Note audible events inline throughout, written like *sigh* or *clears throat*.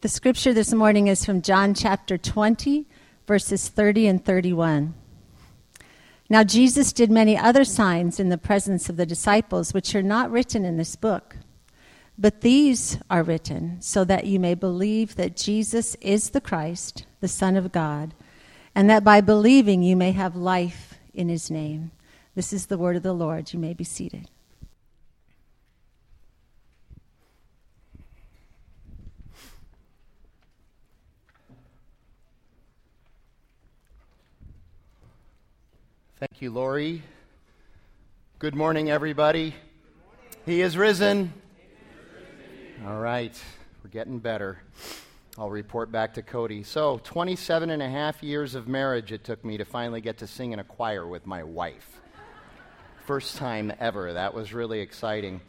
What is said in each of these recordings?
The scripture this morning is from John chapter 20, verses 30 and 31. Now, Jesus did many other signs in the presence of the disciples, which are not written in this book. But these are written so that you may believe that Jesus is the Christ, the Son of God, and that by believing you may have life in his name. This is the word of the Lord. You may be seated. Thank you, Lori. Good morning, everybody. He is risen. All right, we're getting better. I'll report back to Cody. So, 27 and a half years of marriage it took me to finally get to sing in a choir with my wife. First time ever. That was really exciting.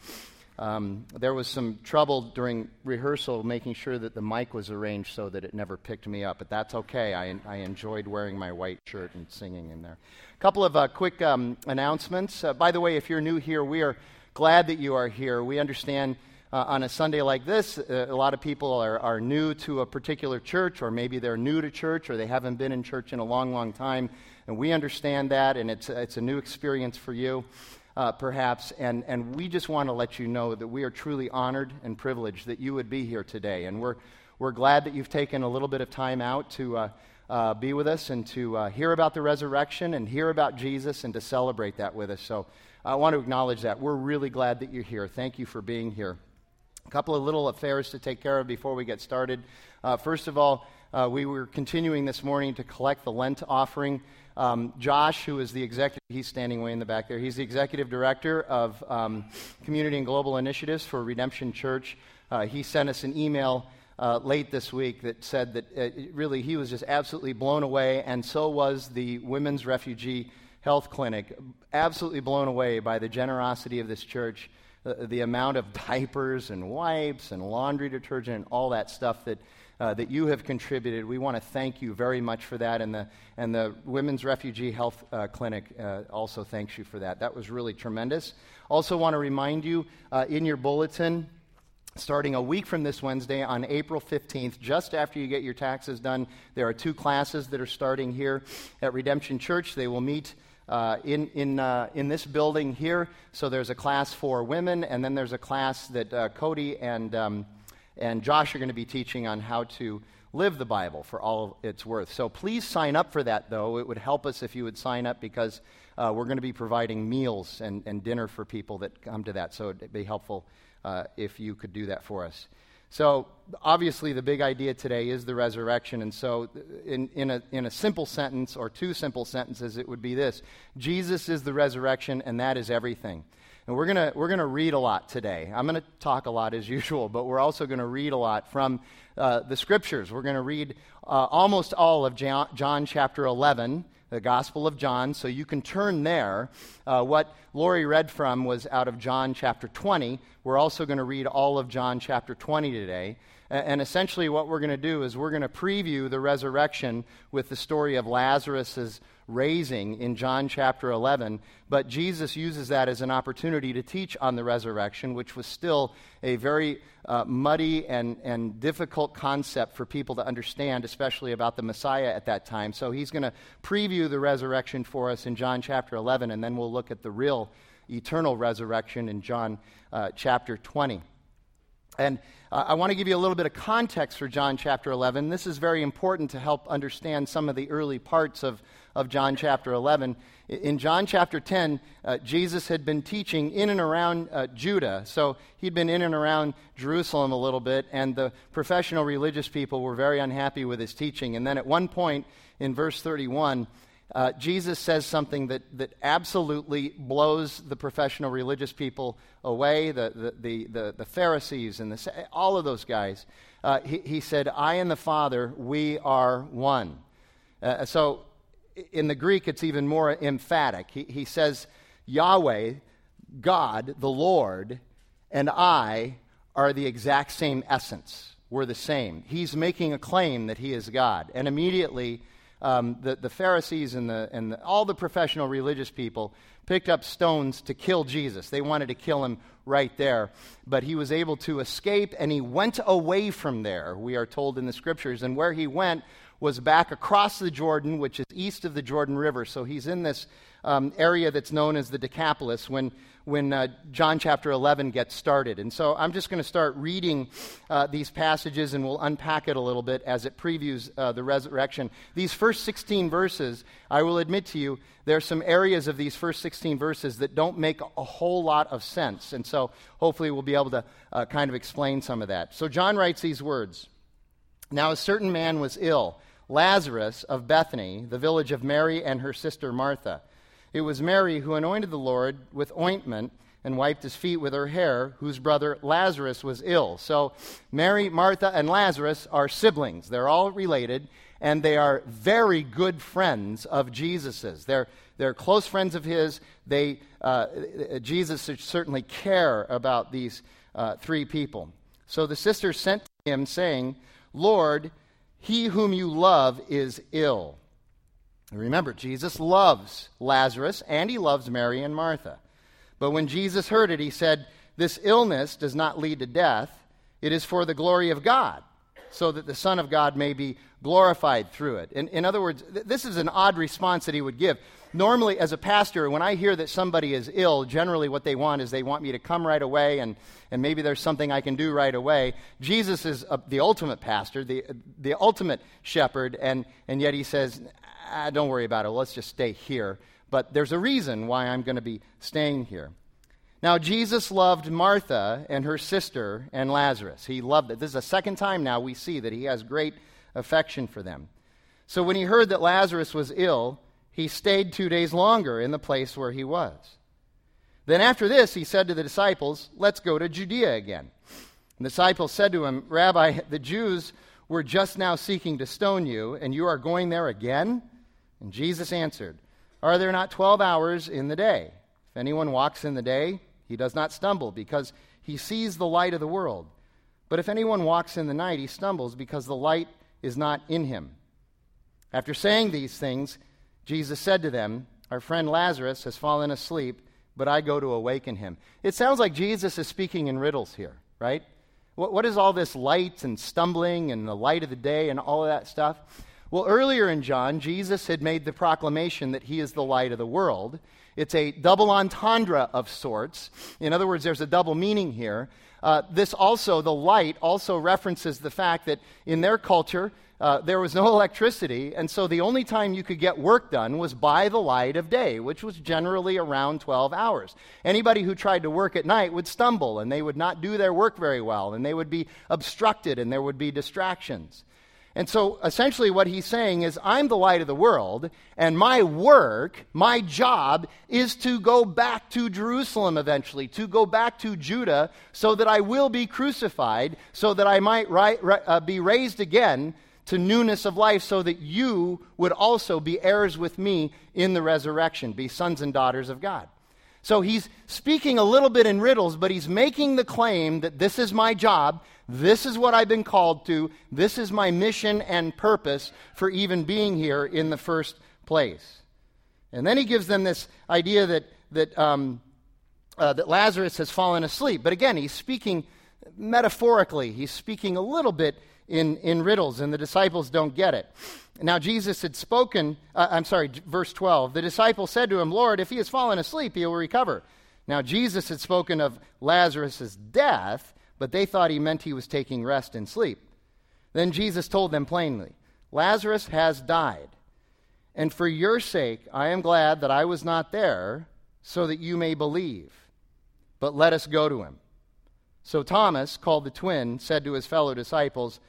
Um, there was some trouble during rehearsal making sure that the mic was arranged so that it never picked me up, but that's okay. I, I enjoyed wearing my white shirt and singing in there. A couple of uh, quick um, announcements. Uh, by the way, if you're new here, we are glad that you are here. We understand uh, on a Sunday like this, uh, a lot of people are, are new to a particular church, or maybe they're new to church, or they haven't been in church in a long, long time. And we understand that, and it's, it's a new experience for you uh, perhaps. And, and we just want to let you know that we are truly honored and privileged that you would be here today. And we're, we're glad that you've taken a little bit of time out to uh, uh, be with us and to uh, hear about the resurrection and hear about Jesus and to celebrate that with us. So I want to acknowledge that. We're really glad that you're here. Thank you for being here. A couple of little affairs to take care of before we get started. Uh, first of all, uh, we were continuing this morning to collect the Lent offering. Um, Josh, who is the executive, he's standing way in the back there. He's the executive director of um, Community and Global Initiatives for Redemption Church. Uh, he sent us an email uh, late this week that said that uh, really he was just absolutely blown away, and so was the Women's Refugee Health Clinic. Absolutely blown away by the generosity of this church, uh, the amount of diapers and wipes and laundry detergent and all that stuff that uh, that you have contributed. We want to thank you very much for that. And the, and the Women's Refugee Health uh, Clinic uh, also thanks you for that. That was really tremendous. Also, want to remind you uh, in your bulletin, starting a week from this Wednesday on April 15th, just after you get your taxes done, there are two classes that are starting here at Redemption Church. They will meet. Uh, in, in, uh, in this building here. So there's a class for women, and then there's a class that uh, Cody and um, and Josh are going to be teaching on how to live the Bible for all it's worth. So please sign up for that, though. It would help us if you would sign up because uh, we're going to be providing meals and, and dinner for people that come to that. So it'd be helpful uh, if you could do that for us. So, obviously, the big idea today is the resurrection. And so, in, in, a, in a simple sentence or two simple sentences, it would be this Jesus is the resurrection, and that is everything. And we're going we're gonna read a lot today. I'm going to talk a lot as *laughs* usual, but we're also going to read a lot from uh, the scriptures. We're going to read uh, almost all of John, John, chapter 11, the Gospel of John, so you can turn there. Uh, what Lori read from was out of John chapter 20. We're also going to read all of John chapter 20 today. And essentially, what we're going to do is we're going to preview the resurrection with the story of Lazarus' raising in John chapter 11. But Jesus uses that as an opportunity to teach on the resurrection, which was still a very uh, muddy and, and difficult concept for people to understand, especially about the Messiah at that time. So he's going to preview the resurrection for us in John chapter 11, and then we'll look at the real eternal resurrection in John uh, chapter 20. And uh, I want to give you a little bit of context for John chapter 11. This is very important to help understand some of the early parts of, of John chapter 11. In John chapter 10, uh, Jesus had been teaching in and around uh, Judah. So he'd been in and around Jerusalem a little bit, and the professional religious people were very unhappy with his teaching. And then at one point in verse 31, uh, Jesus says something that, that absolutely blows the professional religious people away, the, the, the, the, Pharisees and the, all of those guys. Uh, he, he, said, I and the Father, we are one. Uh, so in the Greek, it's even more emphatic. He, he says, Yahweh, God, the Lord, and I are the exact same essence. We're the same. He's making a claim that he is God. And immediately, um, the, the Pharisees and, the, and the, all the professional religious people picked up stones to kill Jesus. They wanted to kill him right there. But he was able to escape and he went away from there, we are told in the scriptures. And where he went was back across the Jordan, which is east of the Jordan River. So he's in this um, area that's known as the Decapolis when, when uh, John chapter 11 gets started. And so I'm just going to start reading uh, these passages and we'll unpack it a little bit as it previews uh, the resurrection. These first 16 verses, I will admit to you, there are some areas of these first 16 verses that don't make a whole lot of sense. And so hopefully we'll be able to uh, kind of explain some of that. So John writes these words Now a certain man was ill. Lazarus of Bethany, the village of Mary and her sister Martha. It was Mary who anointed the Lord with ointment and wiped his feet with her hair, whose brother Lazarus was ill. So, Mary, Martha, and Lazarus are siblings. They're all related, and they are very good friends of Jesus's. They're, they're close friends of his. They, uh, Jesus should certainly care about these uh, three people. So the sisters sent to him, saying, Lord, he whom you love is ill. Remember, Jesus loves Lazarus and he loves Mary and Martha. But when Jesus heard it, he said, This illness does not lead to death, it is for the glory of God, so that the Son of God may be glorified through it. In, in other words, th- this is an odd response that he would give. Normally, as a pastor, when I hear that somebody is ill, generally what they want is they want me to come right away and, and maybe there's something I can do right away. Jesus is a, the ultimate pastor, the, the ultimate shepherd, and, and yet he says, ah, don't worry about it. Let's just stay here. But there's a reason why I'm going to be staying here. Now, Jesus loved Martha and her sister and Lazarus. He loved it. This is the second time now we see that he has great affection for them. So when he heard that Lazarus was ill, he stayed two days longer in the place where he was. Then after this, he said to the disciples, Let's go to Judea again. The disciples said to him, Rabbi, the Jews were just now seeking to stone you, and you are going there again? And Jesus answered, Are there not twelve hours in the day? If anyone walks in the day, he does not stumble, because he sees the light of the world. But if anyone walks in the night, he stumbles, because the light is not in him. After saying these things, Jesus said to them, Our friend Lazarus has fallen asleep, but I go to awaken him. It sounds like Jesus is speaking in riddles here, right? What, what is all this light and stumbling and the light of the day and all of that stuff? Well, earlier in John, Jesus had made the proclamation that he is the light of the world. It's a double entendre of sorts. In other words, there's a double meaning here. Uh, this also, the light, also references the fact that in their culture, uh, there was no *laughs* electricity, and so the only time you could get work done was by the light of day, which was generally around 12 hours. Anybody who tried to work at night would stumble, and they would not do their work very well, and they would be obstructed, and there would be distractions. And so essentially, what he's saying is, I'm the light of the world, and my work, my job, is to go back to Jerusalem eventually, to go back to Judah, so that I will be crucified, so that I might ri- ri- uh, be raised again to newness of life, so that you would also be heirs with me in the resurrection, be sons and daughters of God. So he's speaking a little bit in riddles, but he's making the claim that this is my job, this is what I've been called to. This is my mission and purpose for even being here in the first place. And then he gives them this idea that, that, um, uh, that Lazarus has fallen asleep. But again, he's speaking metaphorically, he's speaking a little bit in, in riddles, and the disciples don't get it. Now, Jesus had spoken, uh, I'm sorry, verse 12. The disciples said to him, Lord, if he has fallen asleep, he will recover. Now, Jesus had spoken of Lazarus' death, but they thought he meant he was taking rest and sleep. Then Jesus told them plainly, Lazarus has died. And for your sake, I am glad that I was not there, so that you may believe. But let us go to him. So Thomas, called the twin, said to his fellow disciples,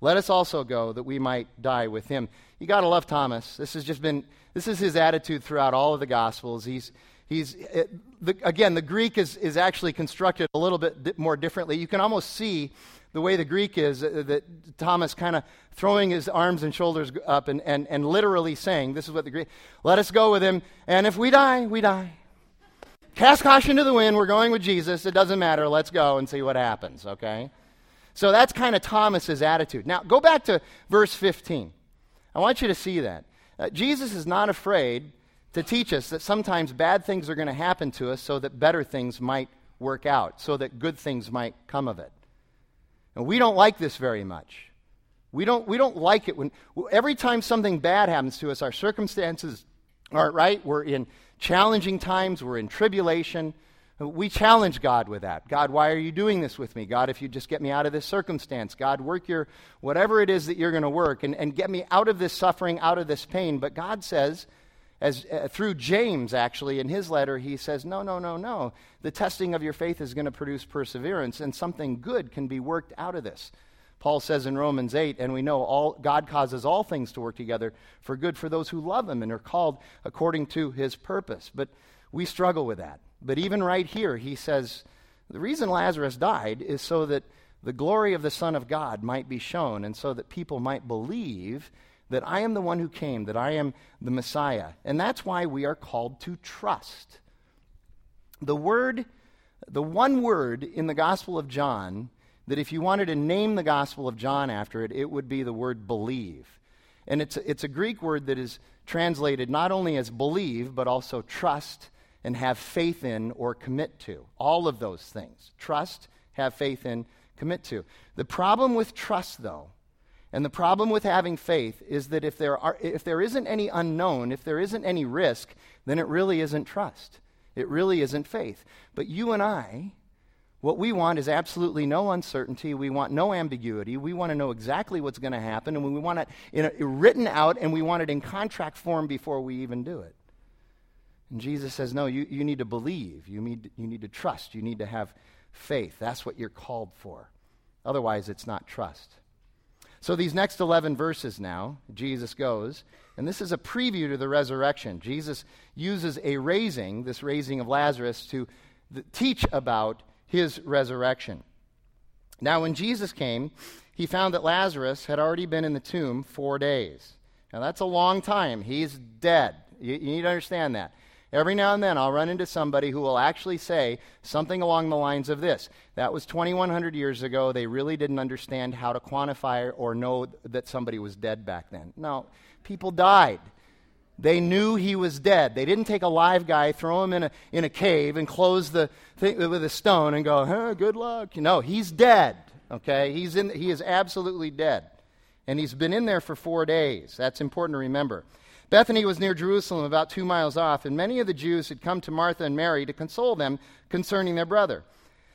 Let us also go, that we might die with him. You got to love Thomas. This has just been, this is his attitude throughout all of the Gospels. He's, he's it, the, again, the Greek is, is actually constructed a little bit di- more differently. You can almost see the way the Greek is uh, that Thomas kind of throwing his arms and shoulders up and, and, and literally saying, This is what the Greek, let us go with him, and if we die, we die. Cast caution to the wind, we're going with Jesus, it doesn't matter, let's go and see what happens, okay? So that's kind of Thomas's attitude. Now, go back to verse 15. I want you to see that. Uh, Jesus is not afraid to teach us that sometimes bad things are going to happen to us so that better things might work out, so that good things might come of it. And we don't like this very much. We don't, we don't like it when every time something bad happens to us, our circumstances aren't right. We're in challenging times, we're in tribulation. We challenge God with that. God, why are you doing this with me? God, if you just get me out of this circumstance, God, work your whatever it is that you're going to work and, and get me out of this suffering, out of this pain. But God says, as uh, through James actually in his letter he says no no no no. The testing of your faith is going to produce perseverance and something good can be worked out of this. Paul says in Romans 8 and we know all God causes all things to work together for good for those who love him and are called according to his purpose. But we struggle with that. But even right here he says the reason Lazarus died is so that the glory of the son of God might be shown and so that people might believe that I am the one who came, that I am the Messiah. And that's why we are called to trust. The word, the one word in the Gospel of John that if you wanted to name the Gospel of John after it, it would be the word believe. And it's a, it's a Greek word that is translated not only as believe, but also trust and have faith in or commit to. All of those things. Trust, have faith in, commit to. The problem with trust, though, and the problem with having faith is that if there, are, if there isn't any unknown, if there isn't any risk, then it really isn't trust. It really isn't faith. But you and I, what we want is absolutely no uncertainty. We want no ambiguity. We want to know exactly what's going to happen, and we want it written out, and we want it in contract form before we even do it. And Jesus says, No, you, you need to believe. You need, you need to trust. You need to have faith. That's what you're called for. Otherwise, it's not trust. So, these next 11 verses now, Jesus goes, and this is a preview to the resurrection. Jesus uses a raising, this raising of Lazarus, to th- teach about his resurrection. Now, when Jesus came, he found that Lazarus had already been in the tomb four days. Now, that's a long time. He's dead. You, you need to understand that. Every now and then, I'll run into somebody who will actually say something along the lines of this That was 2,100 years ago. They really didn't understand how to quantify or know that somebody was dead back then. No, people died. They knew he was dead. They didn't take a live guy, throw him in a, in a cave, and close the thing uh, with a stone and go, huh, good luck. No, he's dead. Okay? He's in, he is absolutely dead. And he's been in there for four days. That's important to remember. Bethany was near Jerusalem, about two miles off, and many of the Jews had come to Martha and Mary to console them concerning their brother.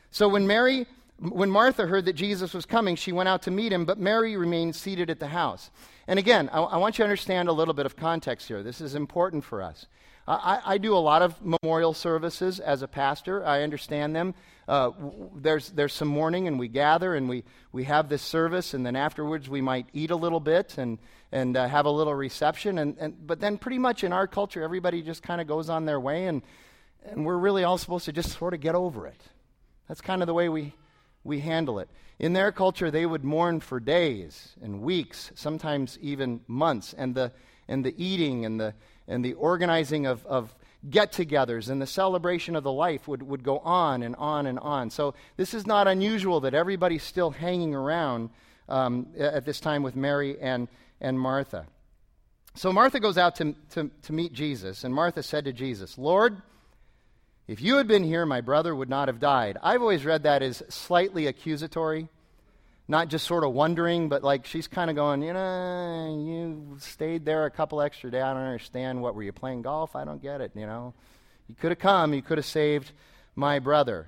So when Mary when Martha heard that Jesus was coming, she went out to meet him, but Mary remained seated at the house. And again, I, I want you to understand a little bit of context here. This is important for us. I, I, do a lot of memorial services as a pastor. I understand them. Uh, there's, there's some mourning, and we gather and we, we have this service, and then afterwards we might eat a little bit, and, and uh, have a little reception. And, and, but then, pretty much in our culture, everybody just kind of goes on their way, and, and we're really all supposed to just sort of get over it. That's kind of the way we, we handle it. In their culture, they would mourn for days and weeks, sometimes even months, and the, and the eating and the, and the organizing of, of get togethers and the celebration of the life would, would go on and on and on. So, this is not unusual that everybody's still hanging around um, at this time with Mary and, and Martha. So Martha goes out to, to, to meet Jesus, and Martha said to Jesus, Lord, if you had been here, my brother would not have died. I've always read that as slightly accusatory, not just sort of wondering, but like she's kind of going, you know, you stayed there a couple extra days. I don't understand. What were you playing golf? I don't get it, you know. You could have come, you could have saved my brother.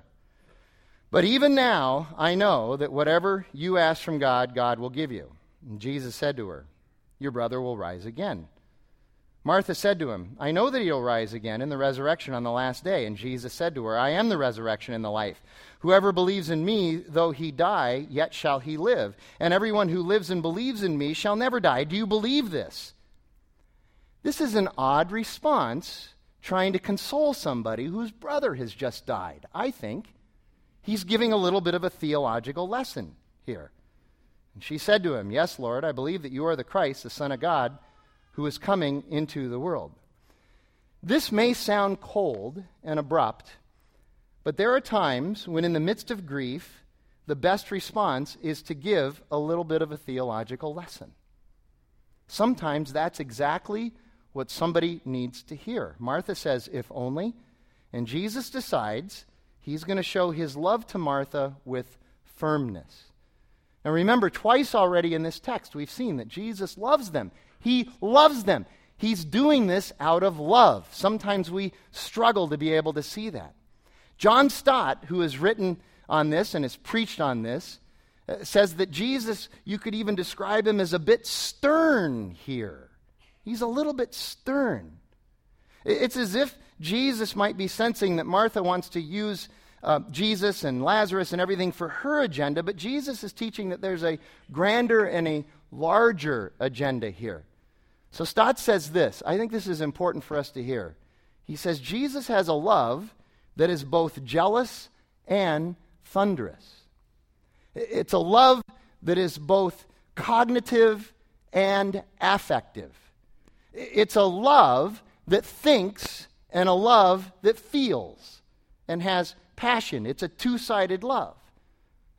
But even now, I know that whatever you ask from God, God will give you. And Jesus said to her, Your brother will rise again. Martha said to him, I know that he'll rise again in the resurrection on the last day. And Jesus said to her, I am the resurrection and the life. Whoever believes in me, though he die, yet shall he live. And everyone who lives and believes in me shall never die. Do you believe this? This is an odd response trying to console somebody whose brother has just died. I think he's giving a little bit of a theological lesson here. And she said to him, Yes, Lord, I believe that you are the Christ, the Son of God, who is coming into the world. This may sound cold and abrupt, but there are times when, in the midst of grief, the best response is to give a little bit of a theological lesson. Sometimes that's exactly what somebody needs to hear. Martha says, if only. And Jesus decides he's going to show his love to Martha with firmness. Now remember, twice already in this text, we've seen that Jesus loves them. He loves them. He's doing this out of love. Sometimes we struggle to be able to see that. John Stott, who has written on this and has preached on this, uh, says that Jesus, you could even describe him as a bit stern here. He's a little bit stern. It's as if Jesus might be sensing that Martha wants to use uh, Jesus and Lazarus and everything for her agenda, but Jesus is teaching that there's a grander and a larger agenda here. So Stott says this. I think this is important for us to hear. He says Jesus has a love that is both jealous and thunderous. It's a love that is both cognitive and affective. It's a love that thinks and a love that feels and has passion. It's a two sided love.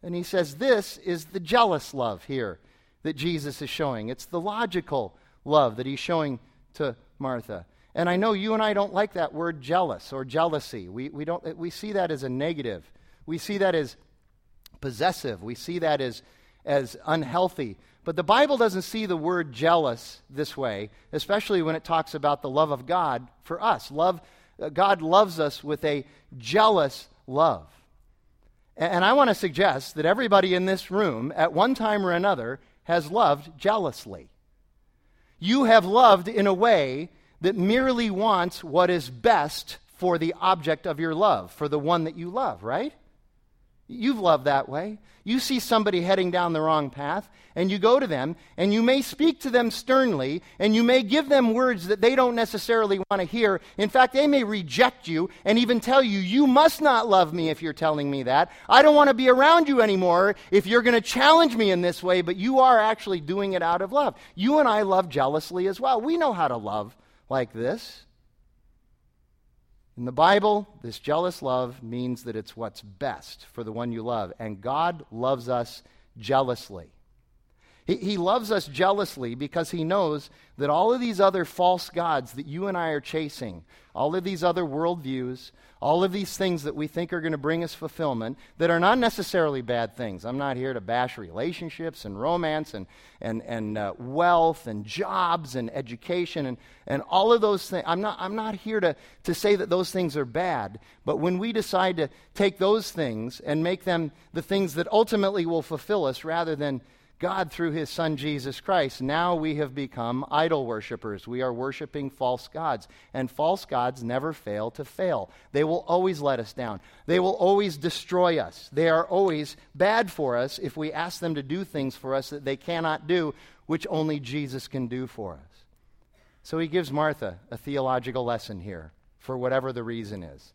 And he says this is the jealous love here that Jesus is showing. It's the logical love that he's showing to Martha. And I know you and I don't like that word jealous or jealousy. We, we, don't, we see that as a negative. We see that as possessive. We see that as, as unhealthy. But the Bible doesn't see the word jealous this way, especially when it talks about the love of God for us. Love, God loves us with a jealous love. And I want to suggest that everybody in this room, at one time or another, has loved jealously. You have loved in a way that merely wants what is best for the object of your love, for the one that you love, right? You've loved that way. You see somebody heading down the wrong path, and you go to them, and you may speak to them sternly, and you may give them words that they don't necessarily want to hear. In fact, they may reject you and even tell you, You must not love me if you're telling me that. I don't want to be around you anymore if you're going to challenge me in this way, but you are actually doing it out of love. You and I love jealously as well. We know how to love like this. In the Bible, this jealous love means that it's what's best for the one you love. And God loves us jealously. He, he loves us jealously because he knows that all of these other false gods that you and I are chasing, all of these other worldviews, all of these things that we think are going to bring us fulfillment that are not necessarily bad things. I'm not here to bash relationships and romance and, and, and uh, wealth and jobs and education and, and all of those things. I'm not, I'm not here to, to say that those things are bad, but when we decide to take those things and make them the things that ultimately will fulfill us rather than God through his son Jesus Christ. Now we have become idol worshippers. We are worshiping false gods. And false gods never fail to fail. They will always let us down. They will always destroy us. They are always bad for us if we ask them to do things for us that they cannot do, which only Jesus can do for us. So he gives Martha a theological lesson here, for whatever the reason is.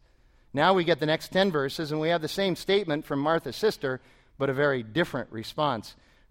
Now we get the next 10 verses, and we have the same statement from Martha's sister, but a very different response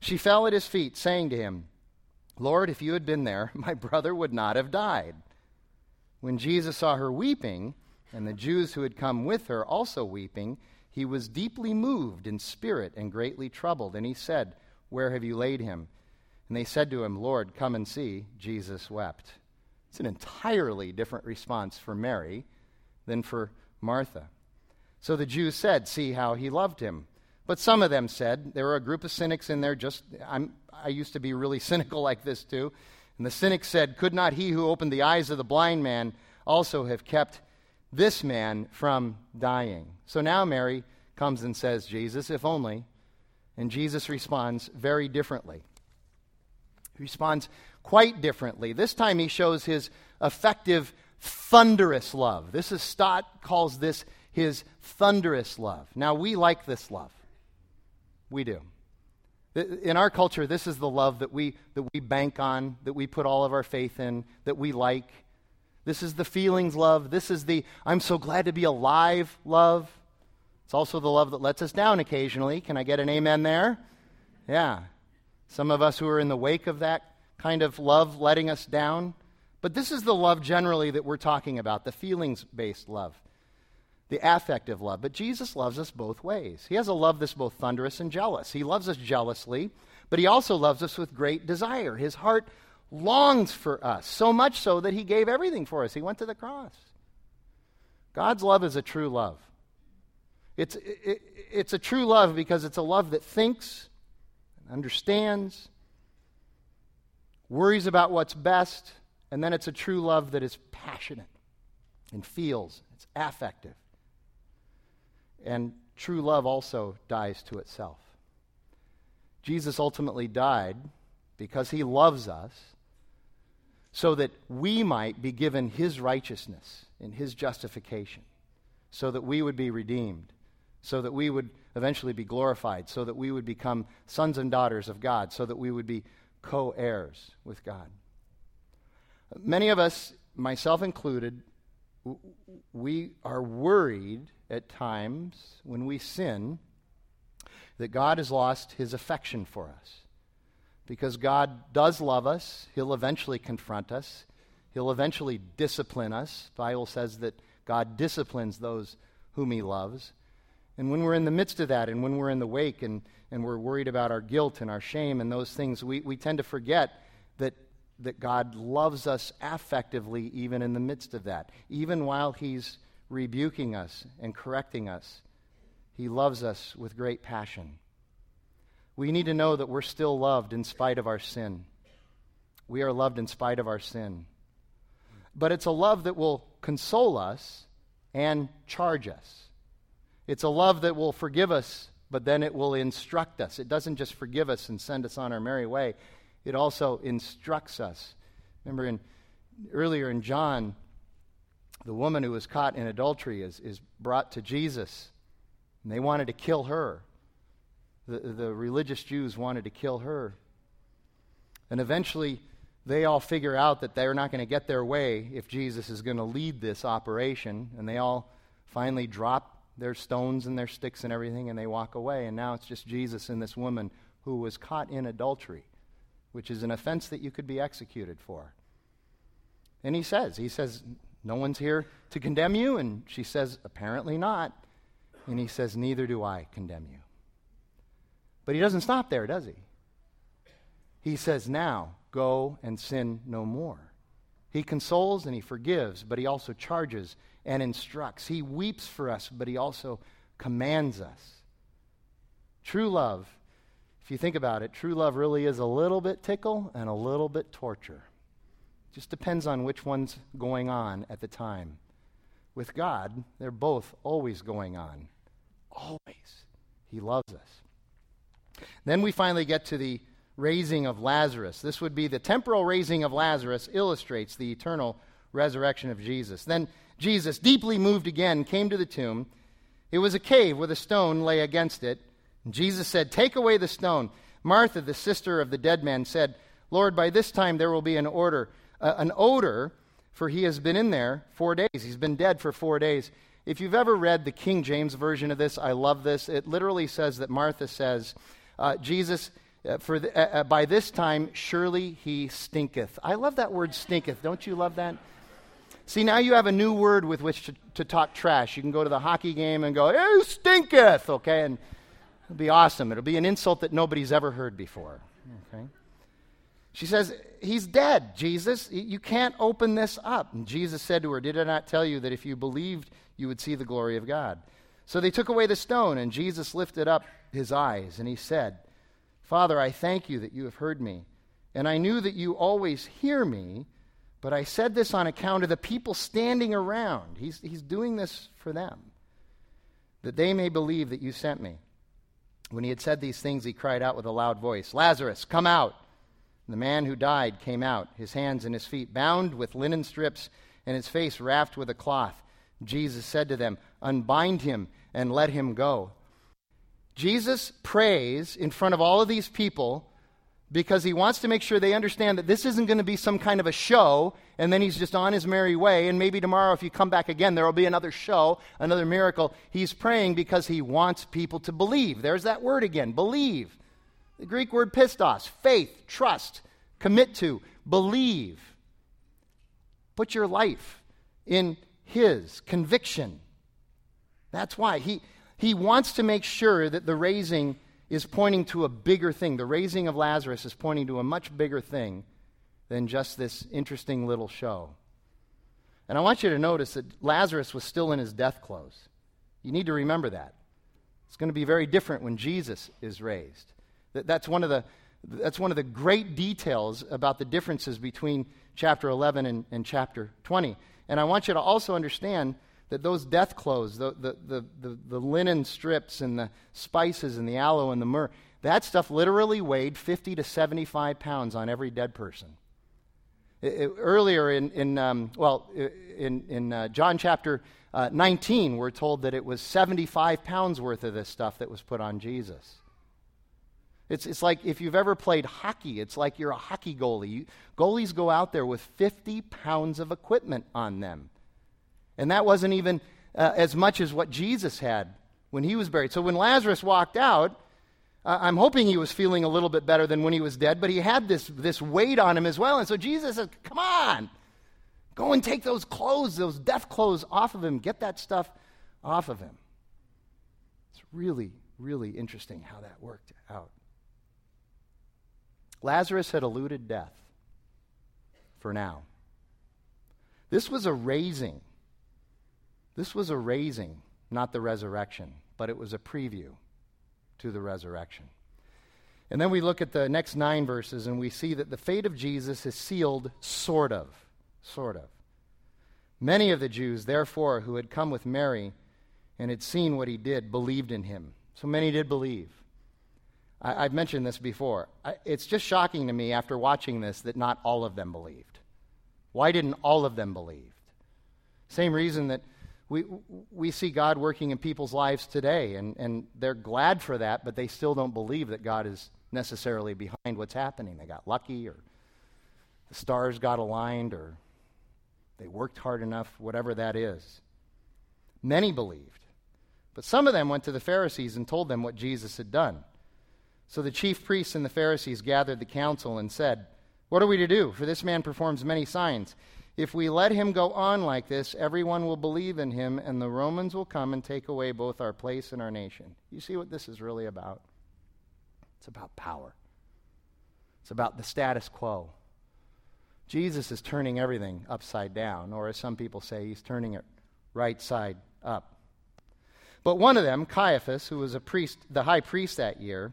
she fell at his feet, saying to him, Lord, if you had been there, *laughs* my brother would not have died. When Jesus saw her weeping, and the Jews who had come with her also weeping, he was deeply moved in spirit and greatly troubled. And he said, Where have you laid him? And they said to him, Lord, come and see. Jesus wept. It's an entirely different response for Mary than for Martha. So the Jews said, See how he loved him. But some of them said, there were a group of cynics in there, just, I'm, I used to be really *laughs* cynical like this too. And the cynics said, Could not he who opened the eyes of the blind man also have kept this man from dying? So now Mary comes and says, Jesus, if only. And Jesus responds very differently. He responds quite differently. This time he shows his affective, thunderous love. This is Stott calls this his thunderous love. Now we like this love. We do. In our culture, this is the love that we, that we bank on, that we put all of our faith in, that we like. This is the feelings love. This is the I'm so glad to be alive love. It's also the love that lets us down occasionally. Can I get an amen there? Yeah. Some of us who are in the wake of that kind of love letting us down. But this is the love generally that we're talking about the feelings based love, the affective love. But Jesus loves us both ways. He has a love that's both thunderous and jealous. He loves us jealously, but He also loves us with great desire. His heart longs for us, so much so that He gave everything for us. He went to the cross. God's love is a true love. It's, it, it's a true love because it's a love that thinks, understands, worries about what's best, and then it's a true love that is passionate and feels, it's affective. And true love also dies to itself. Jesus ultimately died because he loves us so that we might be given his righteousness and his justification, so that we would be redeemed, so that we would eventually be glorified, so that we would become sons and daughters of God, so that we would be co heirs with God. Many of us, myself included, we are worried at times when we sin that God has lost his affection for us. Because God does love us, he'll eventually confront us, he'll eventually discipline us. Bible says that God disciplines those whom he loves. And when we're in the midst of that, and when we're in the wake, and, and we're worried about our guilt and our shame and those things, we, we tend to forget that, that God loves us affectively even in the midst of that. Even while He's rebuking us and correcting us, He loves us with great passion. We need to know that we're still loved in spite of our sin. We are loved in spite of our sin. But it's a love that will console us and charge us. It's a love that will forgive us, but then it will instruct us. It doesn't just forgive us and send us on our merry way, it also instructs us. Remember, in, earlier in John, the woman who was caught in adultery is, is brought to Jesus, and they wanted to kill her. The, the religious Jews wanted to kill her. And eventually, they all figure out that they're not going to get their way if Jesus is going to lead this operation, and they all finally drop their stones and their sticks and everything, and they walk away. And now it's just Jesus and this woman who was caught in adultery, which is an offense that you could be executed for. And he says, he says, no one's here to condemn you. And she says, apparently not. And he says, neither do I condemn you. But he doesn't stop there, does he? He says, now go and sin no more. He consoles and he forgives, but he also charges and instructs. He weeps for us, but he also commands us. True love, if you think about it, true love really is a little bit tickle and a little bit torture. Just depends on which one's going on at the time. With God, they're both always going on. Always. He loves us. Then we finally get to the raising of Lazarus. This would be the temporal raising of Lazarus, illustrates the eternal resurrection of Jesus. Then Jesus, deeply moved again, came to the tomb. It was a cave with a stone lay against it. And Jesus said, Take away the stone. Martha, the sister of the dead man, said, Lord, by this time there will be an order, uh, an odor, for he has been in there four days. He's been dead for four days. If you've ever read the King James version of this, I love this. It literally says that Martha says, uh, Jesus, uh, for the, uh, uh, by this time surely he stinketh. I love that word stinketh. Don't you love that? See, now you have a new word with which to, to talk trash. You can go to the hockey game and go, "Hey, stinketh," okay, and it'll be awesome. It'll be an insult that nobody's ever heard before. Okay. She says, He's dead, Jesus. You can't open this up. And Jesus said to her, Did I not tell you that if you believed, you would see the glory of God? So they took away the stone, and Jesus lifted up his eyes, and he said, Father, I thank you that you have heard me. And I knew that you always hear me, but I said this on account of the people standing around. He's, he's doing this for them, that they may believe that you sent me. When he had said these things, he cried out with a loud voice, Lazarus, come out. And the man who died came out, his hands and his feet bound with linen strips, and his face wrapped with a cloth. Jesus said to them, Unbind him and let him go. Jesus prays in front of all of these people because he wants to make sure they understand that this isn't going to be some kind of a show and then he's just on his merry way and maybe tomorrow if you come back again there will be another show another miracle he's praying because he wants people to believe there's that word again believe the greek word pistos faith trust commit to believe put your life in his conviction that's why he he wants to make sure that the raising is pointing to a bigger thing. The raising of Lazarus is pointing to a much bigger thing than just this interesting little show. And I want you to notice that Lazarus was still in his death clothes. You need to remember that. It's going to be very different when Jesus is raised. That, that's, one of the, that's one of the great details about the differences between chapter 11 and, and chapter 20. And I want you to also understand that those death clothes, the, the, the, the, the linen strips and the spices and the aloe and the myrrh, that stuff literally weighed 50 to 75 pounds on every dead person. It, it, earlier in, in um, well, in, in uh, John chapter uh, 19, we're told that it was 75 pounds worth of this stuff that was put on Jesus. It's, it's like if you've ever played hockey, it's like you're a hockey goalie. You, goalies go out there with 50 pounds of equipment on them. And that wasn't even uh, as much as what Jesus had when he was buried. So when Lazarus walked out, uh, I'm hoping he was feeling a little bit better than when he was dead, but he had this, this weight on him as well. And so Jesus said, Come on, go and take those clothes, those death clothes off of him. Get that stuff off of him. It's really, really interesting how that worked out. Lazarus had eluded death for now. This was a raising this was a raising, not the resurrection, but it was a preview to the resurrection. And then we look at the next nine verses and we see that the fate of Jesus is sealed, sort of. Sort of. Many of the Jews, therefore, who had come with Mary and had seen what he did, believed in him. So many did believe. I, have mentioned this before. I, it's just shocking to me after watching this that not all of them believed. Why didn't all of them believe? Same reason that we, we see God working in people's lives today, and, and they're glad for that, but they still don't believe that God is necessarily behind what's happening. They got lucky, or the stars got aligned, or they worked hard enough, whatever that is. Many believed. But some of them went to the Pharisees and told them what Jesus had done. So the chief priests and the Pharisees gathered the council and said, What are we to do? For this man performs many signs. If we let him go on like this, everyone will believe in him, and the Romans will come and take away both our place and our nation. You see what this is really about? It's about power, it's about the status quo. Jesus is turning everything upside down, or as some people say, he's turning it right side up. But one of them, Caiaphas, who was a priest, the high priest that year,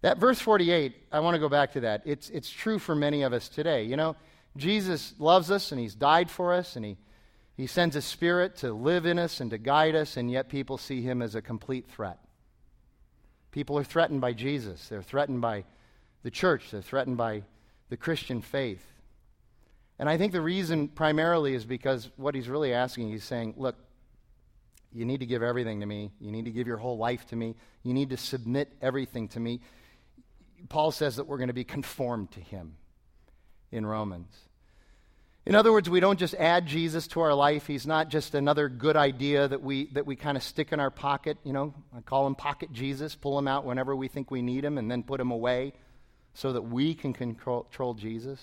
That verse 48, I want to go back to that. It's, it's true for many of us today. You know, Jesus loves us and He's died for us and He, he sends His Spirit to live in us and to guide us, and yet people see Him as a complete threat. People are threatened by Jesus, they're threatened by the church, they're threatened by the Christian faith. And I think the reason primarily is because what He's really asking, He's saying, look, you need to give everything to me. You need to give your whole life to me. You need to submit everything to me. Paul says that we're going to be conformed to him in Romans. In other words, we don't just add Jesus to our life. He's not just another good idea that we, that we kind of stick in our pocket. You know, I call him Pocket Jesus, pull him out whenever we think we need him, and then put him away so that we can control, control Jesus.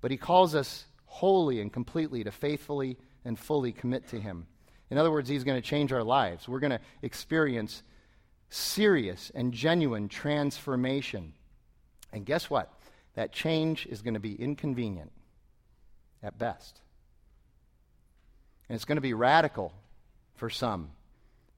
But he calls us wholly and completely to faithfully and fully commit to him. In other words, he's going to change our lives. We're going to experience serious and genuine transformation. And guess what? that change is going to be inconvenient at best. And it's going to be radical for some.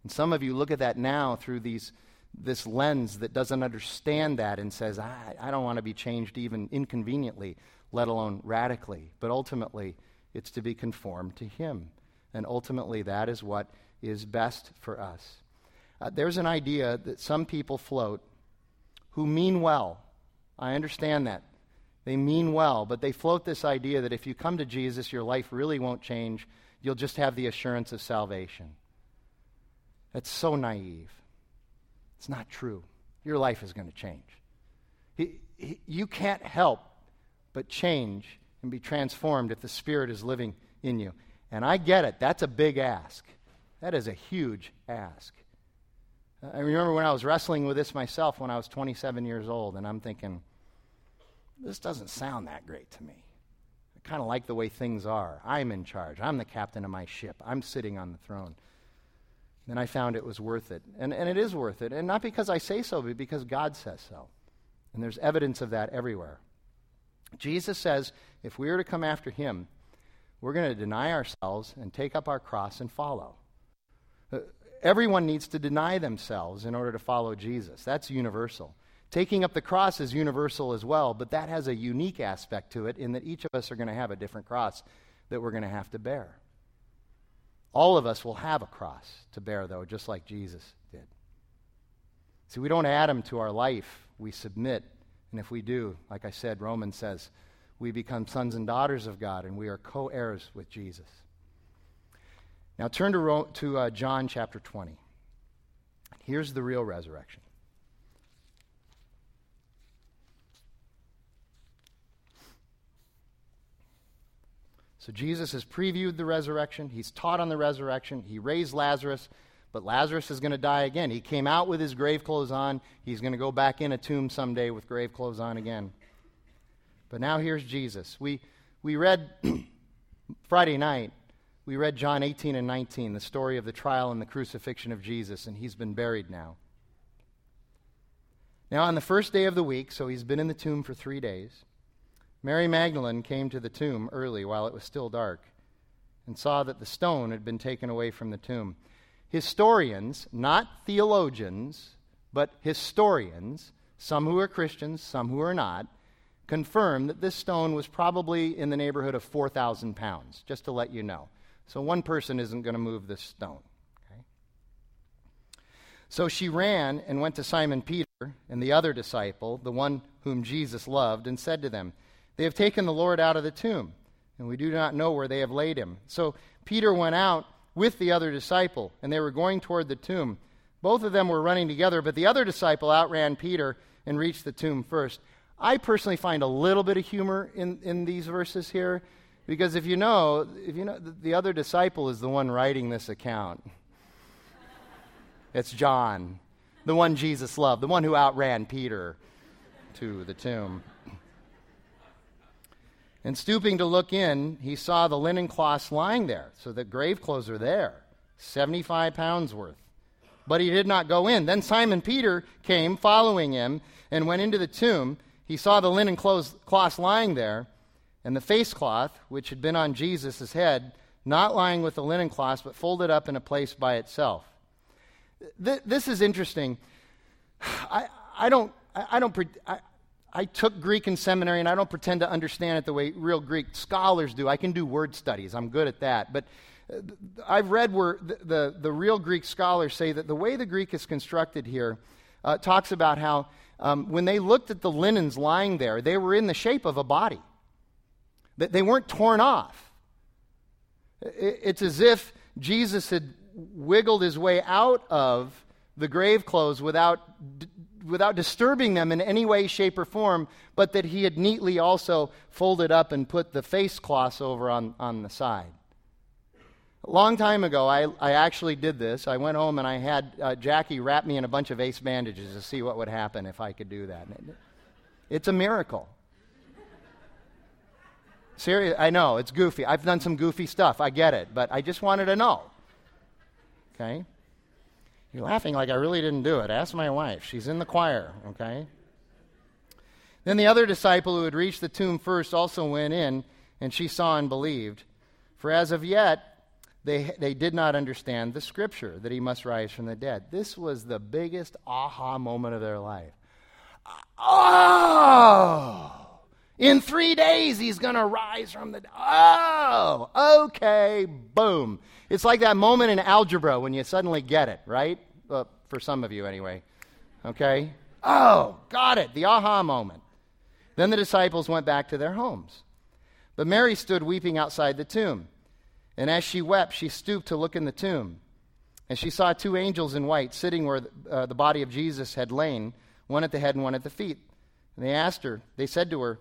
And some of you look at that now through these, this lens that doesn't understand that and says, I, I don't want to be changed even inconveniently, let alone radically. But ultimately, it's to be conformed to Him. And ultimately, that is what is best for us. Uh, there's an idea that some people float who mean well. I understand that. They mean well, but they float this idea that if you come to Jesus, your life really won't change. You'll just have the assurance of salvation. That's so naive. It's not true. Your life is going to change. He, he, you can't help but change and be transformed if the Spirit is living in you. And I get it. That's a big ask. That is a huge ask. I remember when I was wrestling with this myself when I was 27 years old, and I'm thinking, this doesn't sound that great to me. I kind of like the way things are. I'm in charge. I'm the captain of my ship. I'm sitting on the throne. Then I found it was worth it. And, and it is worth it. And not because I say so, but because God says so. And there's evidence of that everywhere. Jesus says if we are to come after him, we're going to deny ourselves and take up our cross and follow. Everyone needs to deny themselves in order to follow Jesus. That's universal. Taking up the cross is universal as well, but that has a unique aspect to it in that each of us are going to have a different cross that we're going to have to bear. All of us will have a cross to bear, though, just like Jesus did. See, we don't add them to our life, we submit. And if we do, like I said, Romans says, we become sons and daughters of God, and we are co heirs with Jesus. Now turn to, to uh, John chapter 20. Here's the real resurrection. So Jesus has previewed the resurrection. He's taught on the resurrection. He raised Lazarus, but Lazarus is going to die again. He came out with his grave clothes on. He's going to go back in a tomb someday with grave clothes on again. But now here's Jesus. We, we read *clears throat* Friday night, we read John 18 and 19, the story of the trial and the crucifixion of Jesus, and he's been buried now. Now, on the first day of the week, so he's been in the tomb for three days, Mary Magdalene came to the tomb early while it was still dark and saw that the stone had been taken away from the tomb. Historians, not theologians, but historians, some who are Christians, some who are not, confirm that this stone was probably in the neighborhood of 4,000 pounds, just to let you know. So one person isn't going to move this stone. Okay? So she ran and went to Simon Peter and the other disciple, the one whom Jesus loved, and said to them, they have taken the Lord out of the tomb, and we do not know where they have laid him. So Peter went out with the other disciple, and they were going toward the tomb. Both of them were running together, but the other disciple outran Peter and reached the tomb first. I personally find a little bit of humor in, in these verses here, because if you know, if you know, the other disciple is the one writing this account. It's John, the one Jesus loved, the one who outran Peter to the tomb. And stooping to look in, he saw the linen cloths lying there. So the grave clothes are there, 75 pounds worth. But he did not go in. Then Simon Peter came following him and went into the tomb. He saw the linen clothes, cloths lying there, and the face cloth, which had been on Jesus' head, not lying with the linen cloth, but folded up in a place by itself. Th- this is interesting. I, I don't, I, I don't, I, I took Greek in seminary, and I don't pretend to understand it the way real Greek scholars do. I can do word studies, I'm good at that. But uh, I've read where the, the, the, real Greek scholars say that the way the Greek is constructed here uh, talks about how um, when they looked at the linens lying there, they were in the shape of a body, they weren't torn off. It's as if Jesus had wiggled his way out of the grave clothes without without disturbing them in any way, shape, or form, but that he had neatly also folded up and put the face cloths over on, on the side. A long time ago, I, I actually did this. I went home and I had uh, Jackie wrap me in a bunch of ace bandages to see what would happen if I could do that. It's a miracle. Serious, I know, it's goofy. I've done some goofy stuff. I get it. But I just wanted to know. Okay? You're laughing like I really didn't do it. Ask my wife. She's in the choir, okay? Then the other disciple who had reached the tomb first also went in, and she saw and believed. For as of yet, they, they did not understand the scripture that he must rise from the dead. This was the biggest aha moment of their life. Oh! In three days, he's going to rise from the. Oh! Okay, boom. It's like that moment in algebra when you suddenly get it, right? For some of you, anyway. Okay? Oh, got it. The aha moment. Then the disciples went back to their homes. But Mary stood weeping outside the tomb. And as she wept, she stooped to look in the tomb. And she saw two angels in white sitting where uh, the body of Jesus had lain, one at the head and one at the feet. And they asked her, they said to her,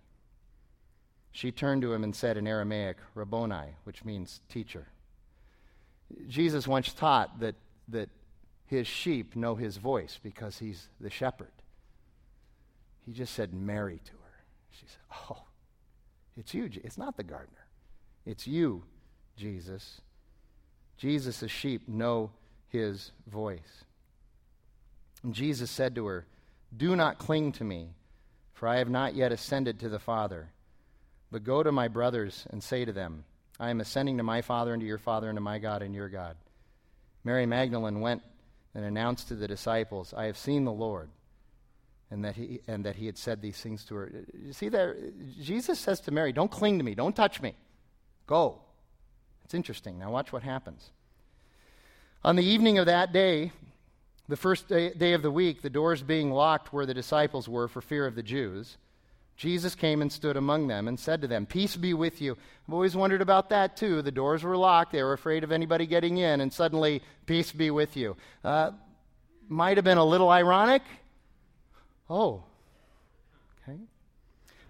She turned to him and said in Aramaic, Rabboni, which means teacher. Jesus once taught that, that his sheep know his voice because he's the shepherd. He just said Mary to her. She said, Oh, it's you. It's not the gardener. It's you, Jesus. Jesus' sheep know his voice. And Jesus said to her, Do not cling to me, for I have not yet ascended to the Father. But go to my brothers and say to them, I am ascending to my Father and to your Father and to my God and your God. Mary Magdalene went and announced to the disciples, I have seen the Lord, and that he, and that he had said these things to her. You see there, Jesus says to Mary, Don't cling to me, don't touch me, go. It's interesting. Now, watch what happens. On the evening of that day, the first day, day, of the week, the doors being locked where the disciples were for fear of the Jews, Jesus came and stood among them and said to them, Peace be with you. I've always wondered about that too. The doors were locked, they were afraid of anybody getting in, and suddenly, peace be with you. Uh, might have been a little ironic. Oh, okay.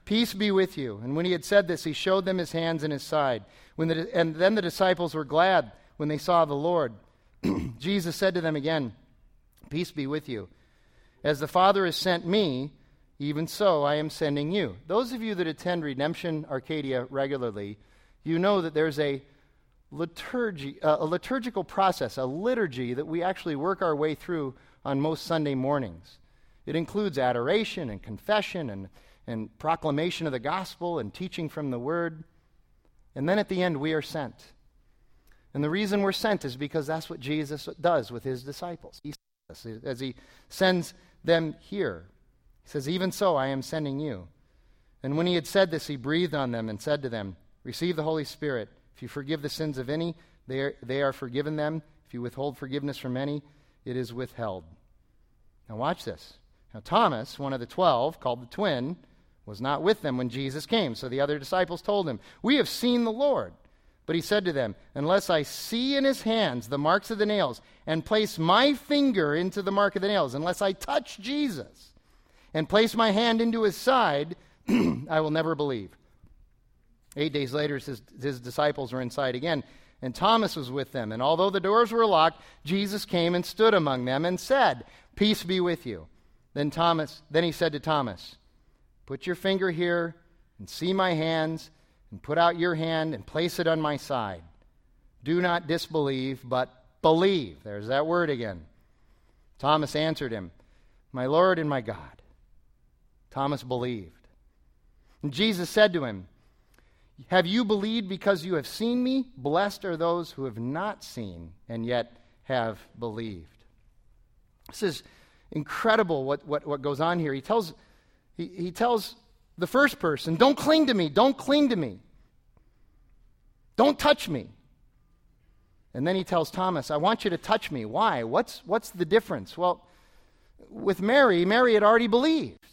Peace be with you. And when he had said this, he showed them his hands and his side. When the, and then the disciples were glad when they saw the Lord. *clears throat* Jesus said to them again, Peace be with you. As the Father has sent me, even so I am sending you. Those of you that attend Redemption Arcadia regularly, you know that there's a liturgy, uh, a liturgical process, a liturgy that we actually work our way through on most Sunday mornings. It includes adoration and confession and and proclamation of the gospel and teaching from the word. And then at the end, we are sent. And the reason we're sent is because that's what Jesus does with his disciples. He sends us as he sends them here. He says, Even so, I am sending you. And when he had said this, he breathed on them and said to them, Receive the Holy Spirit. If you forgive the sins of any, they are, they are forgiven them. If you withhold forgiveness from any, it is withheld. Now, watch this. Now, Thomas, one of the twelve, called the twin, was not with them when Jesus came. So the other disciples told him, We have seen the Lord. But he said to them, Unless I see in his hands the marks of the nails, and place my finger into the mark of the nails, unless I touch Jesus and place my hand into his side, *clears throat* I will never believe. Eight days later, his, his disciples were inside again, and Thomas was with them. And although the doors were locked, Jesus came and stood among them and said, Peace be with you. Then Thomas, then he said to Thomas, Put your finger here and see my hands, and put out your hand and place it on my side. Do not disbelieve, but believe. There's that word again. Thomas answered him, My Lord and my God. Thomas believed. And Jesus said to him, Have you believed because you have seen me? Blessed are those who have not seen and yet have believed. This is incredible what, what, what goes on here. He tells he, he tells the first person, Don't cling to me, don't cling to me, don't touch me. And then he tells Thomas, I want you to touch me. Why? What's, what's the difference? Well, with Mary, Mary had already believed.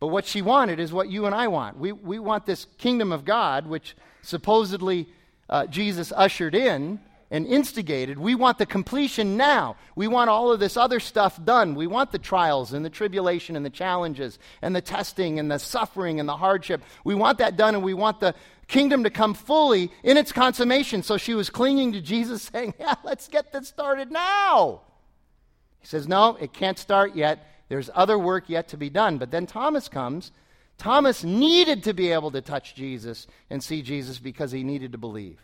But what she wanted is what you and I want. We, we want this kingdom of God, which supposedly uh, Jesus ushered in, and instigated. We want the completion now. We want all of this other stuff done. We want the trials and the tribulation and the challenges and the testing and the suffering and the hardship. We want that done and we want the kingdom to come fully in its consummation. So she was clinging to Jesus, *laughs* saying, Yeah, let's get this started now. He says, No, it can't start yet. There's other work yet to be done. But then Thomas comes. Thomas needed to be able to touch Jesus and see Jesus because he needed to believe.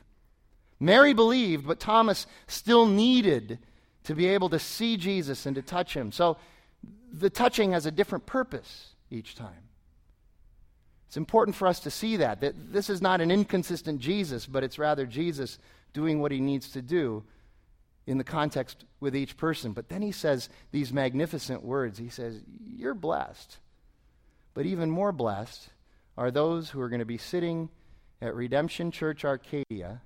Mary believed, but Thomas still needed to be able to see Jesus and to touch him. So the touching has a different purpose each time. It's important for us to see that, that this is not an inconsistent Jesus, but it's rather Jesus doing what he needs to do in the context with each person. But then he says these magnificent words. He says, You're blessed. But even more blessed are those who are going to be sitting at Redemption Church Arcadia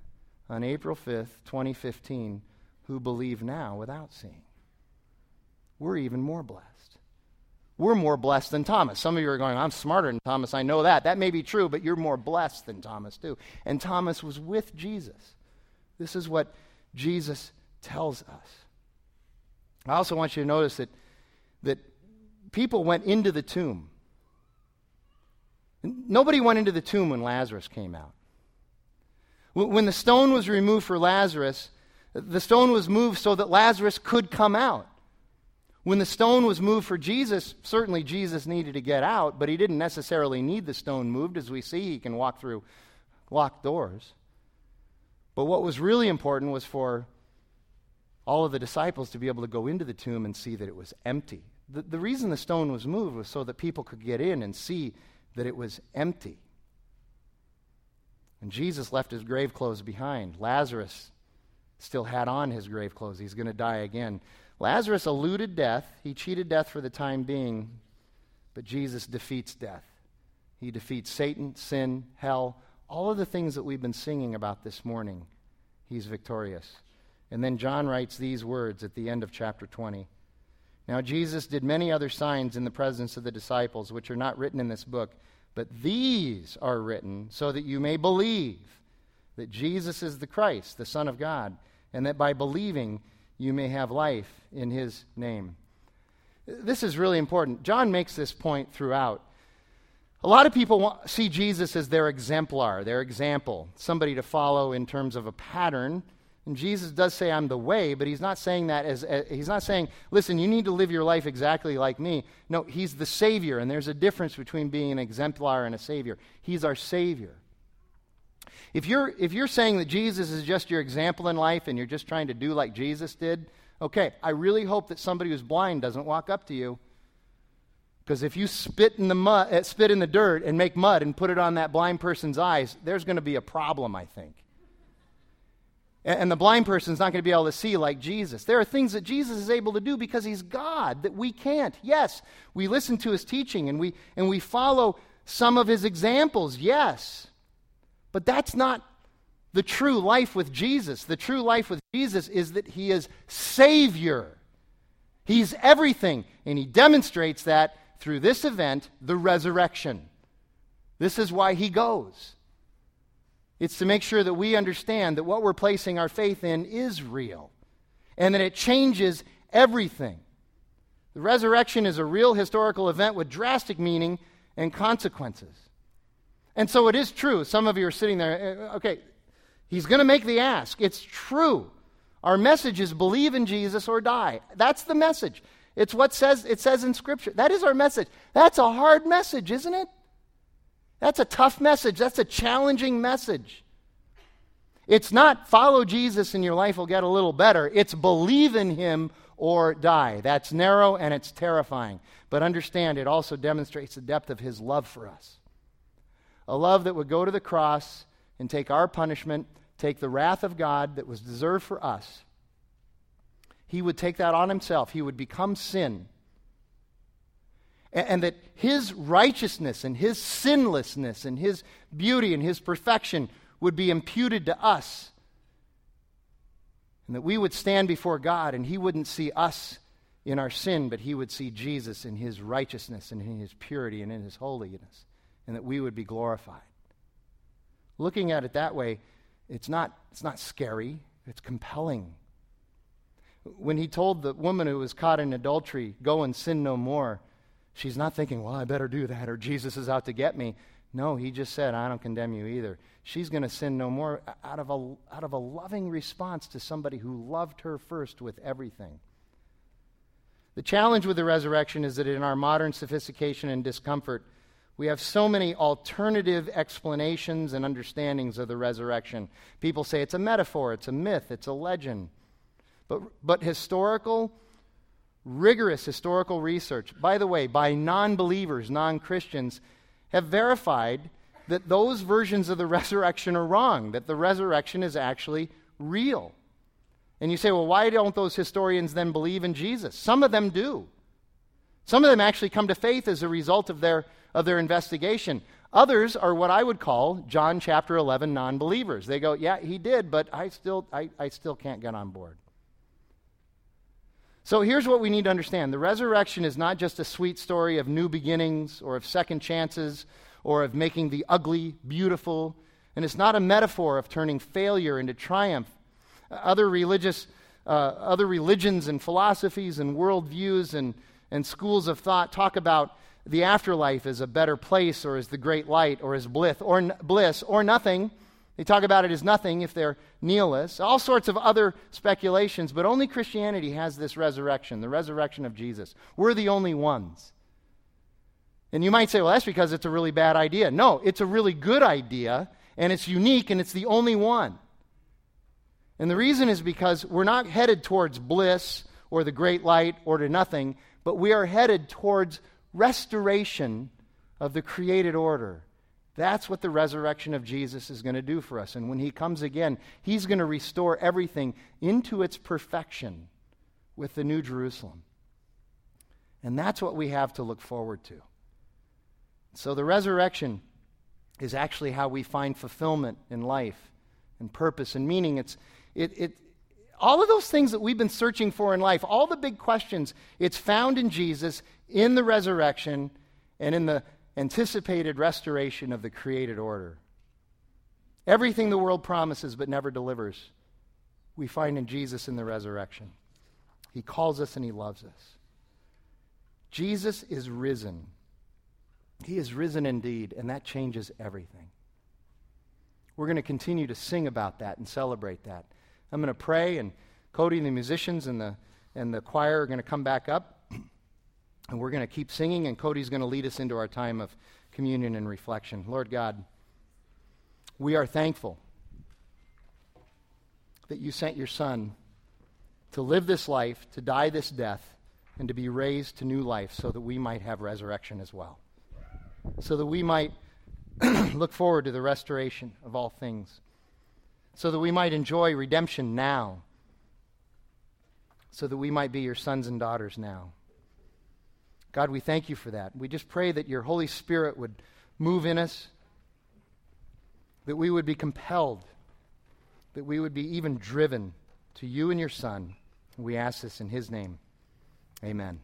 on April 5th, 2015, who believe now without seeing. We're even more blessed. We're more blessed than Thomas. Some of you are going, I'm smarter than Thomas. I know that. That may be true, but you're more blessed than Thomas, too. And Thomas was with Jesus. This is what Jesus tells us. I also want you to notice that, that people went into the tomb. Nobody went into the tomb when Lazarus came out. When the stone was removed for Lazarus, the stone was moved so that Lazarus could come out. When the stone was moved for Jesus, certainly Jesus needed to get out, but he didn't necessarily need the stone moved. As we see, he can walk through locked doors. But what was really important was for all of the disciples to be able to go into the tomb and see that it was empty. The, the reason the stone was moved was so that people could get in and see that it was empty. And Jesus left his grave clothes behind. Lazarus still had on his grave clothes. He's going to die again. Lazarus eluded death. He cheated death for the time being, but Jesus defeats death. He defeats Satan, sin, hell, all of the things that we've been singing about this morning. He's victorious. And then John writes these words at the end of chapter 20. Now, Jesus did many other signs in the presence of the disciples, which are not written in this book. But these are written so that you may believe that Jesus is the Christ, the Son of God, and that by believing you may have life in his name. This is really important. John makes this point throughout. A lot of people want, see Jesus as their exemplar, their example, somebody to follow in terms of a pattern and Jesus does say, I'm the way, but he's not saying that as, as, he's not saying, listen, you need to live your life exactly like me. No, he's the Savior, and there's a difference between being an exemplar and a Savior. He's our Savior. If you're, if you're saying that Jesus is just your example in life and you're just trying to do like Jesus did, okay, I really hope that somebody who's blind doesn't walk up to you. Because if you spit in, the mud, uh, spit in the dirt and make mud and put it on that blind person's eyes, there's going to be a problem, I think. And the blind person is not going to be able to see like Jesus. There are things that Jesus is able to do because he's God that we can't. Yes, we listen to his teaching and we, and we follow some of his examples, yes. But that's not the true life with Jesus. The true life with Jesus is that he is Savior. He's everything. And he demonstrates that through this event, the resurrection. This is why he goes. It's to make sure that we understand that what we're placing our faith in is real and that it changes everything. The resurrection is a real historical event with drastic meaning and consequences. And so it is true. Some of you are sitting there, eh, okay, he's going to make the ask. It's true. Our message is believe in Jesus or die. That's the message. It's what says it says in scripture. That is our message. That's a hard message, isn't it? That's a tough message. That's a challenging message. It's not follow Jesus and your life will get a little better. It's believe in him or die. That's narrow and it's terrifying. But understand, it also demonstrates the depth of his love for us. A love that would go to the cross and take our punishment, take the wrath of God that was deserved for us. He would take that on himself. He would become sin and, that his righteousness and his sinlessness and his beauty and his perfection would be imputed to us. And that we would stand before God and he wouldn't see us in our sin, but he would see Jesus in his righteousness and in his purity and in his holiness, and that we would be glorified. Looking at it that way, it's not, it's not scary, it's compelling. When he told the woman who was caught in adultery, Go and sin no more, She's not thinking, well, I better do that, or Jesus is out to get me. No, he just said, I don't condemn you either. She's going to sin no more out of, a, out of a loving response to somebody who loved her first with everything. The challenge with the resurrection is that in our modern sophistication and discomfort, we have so many alternative explanations and understandings of the resurrection. People say it's a metaphor, it's a myth, it's a legend. But, but historical, rigorous historical research, by the way, by non believers, non Christians, have verified that those versions of the *laughs* resurrection are wrong, that the resurrection is actually real. And you say, well, why don't those historians then believe in Jesus? Some of them do. Some of them actually come to faith as a result of their of their investigation. Others are what I would call John chapter 11 non believers. They go, Yeah, he did, but I still, I, I still can't get on board. So here's what we need to understand the resurrection is not just a sweet story of new beginnings or of second chances or of making the ugly beautiful. And it's not a metaphor of turning failure into triumph. Other religious, uh, other religions and philosophies and worldviews and, and schools of thought talk about the afterlife as a better place or as the great light or as bliss or, bliss or nothing. They talk about it as nothing if they're nihilists. All sorts of other speculations, but only Christianity has this resurrection, the resurrection of Jesus. We're the only ones. And you might say, well, that's because it's a really bad idea. No, it's a really good idea, and it's unique, and it's the only one. And the reason is because we're not headed towards bliss or the great light or to nothing, but we are headed towards restoration of the created order. That's what the resurrection of Jesus is going to do for us. And when he comes again, he's going to restore everything into its perfection with the New Jerusalem. And that's what we have to look forward to. So the resurrection is actually how we find fulfillment in life and purpose and meaning. It's, it, it, all of those things that we've been searching for in life, all the big questions, it's found in Jesus, in the resurrection, and in the anticipated restoration of the created order. Everything the world promises but never delivers, we find in Jesus in the resurrection. He calls us and he loves us. Jesus is risen. He is risen indeed, and that changes everything. We're going to continue to sing about that and celebrate that. I'm going to pray, and Cody and the musicians and the, and the choir are going to come back up. And we're going to keep singing, and Cody's going to lead us into our time of communion and reflection. Lord God, we are thankful that you sent your Son to live this life, to die this death, and to be raised to new life so that we might have resurrection as well. So that we might *clears throat* look forward to the restoration of all things so that we might enjoy redemption now, so that we might be your sons and daughters now. God, we thank you for that. We just pray that your Holy Spirit would move in us, that we would be compelled, that we would be even driven to you and your Son. We ask this in his name. Amen.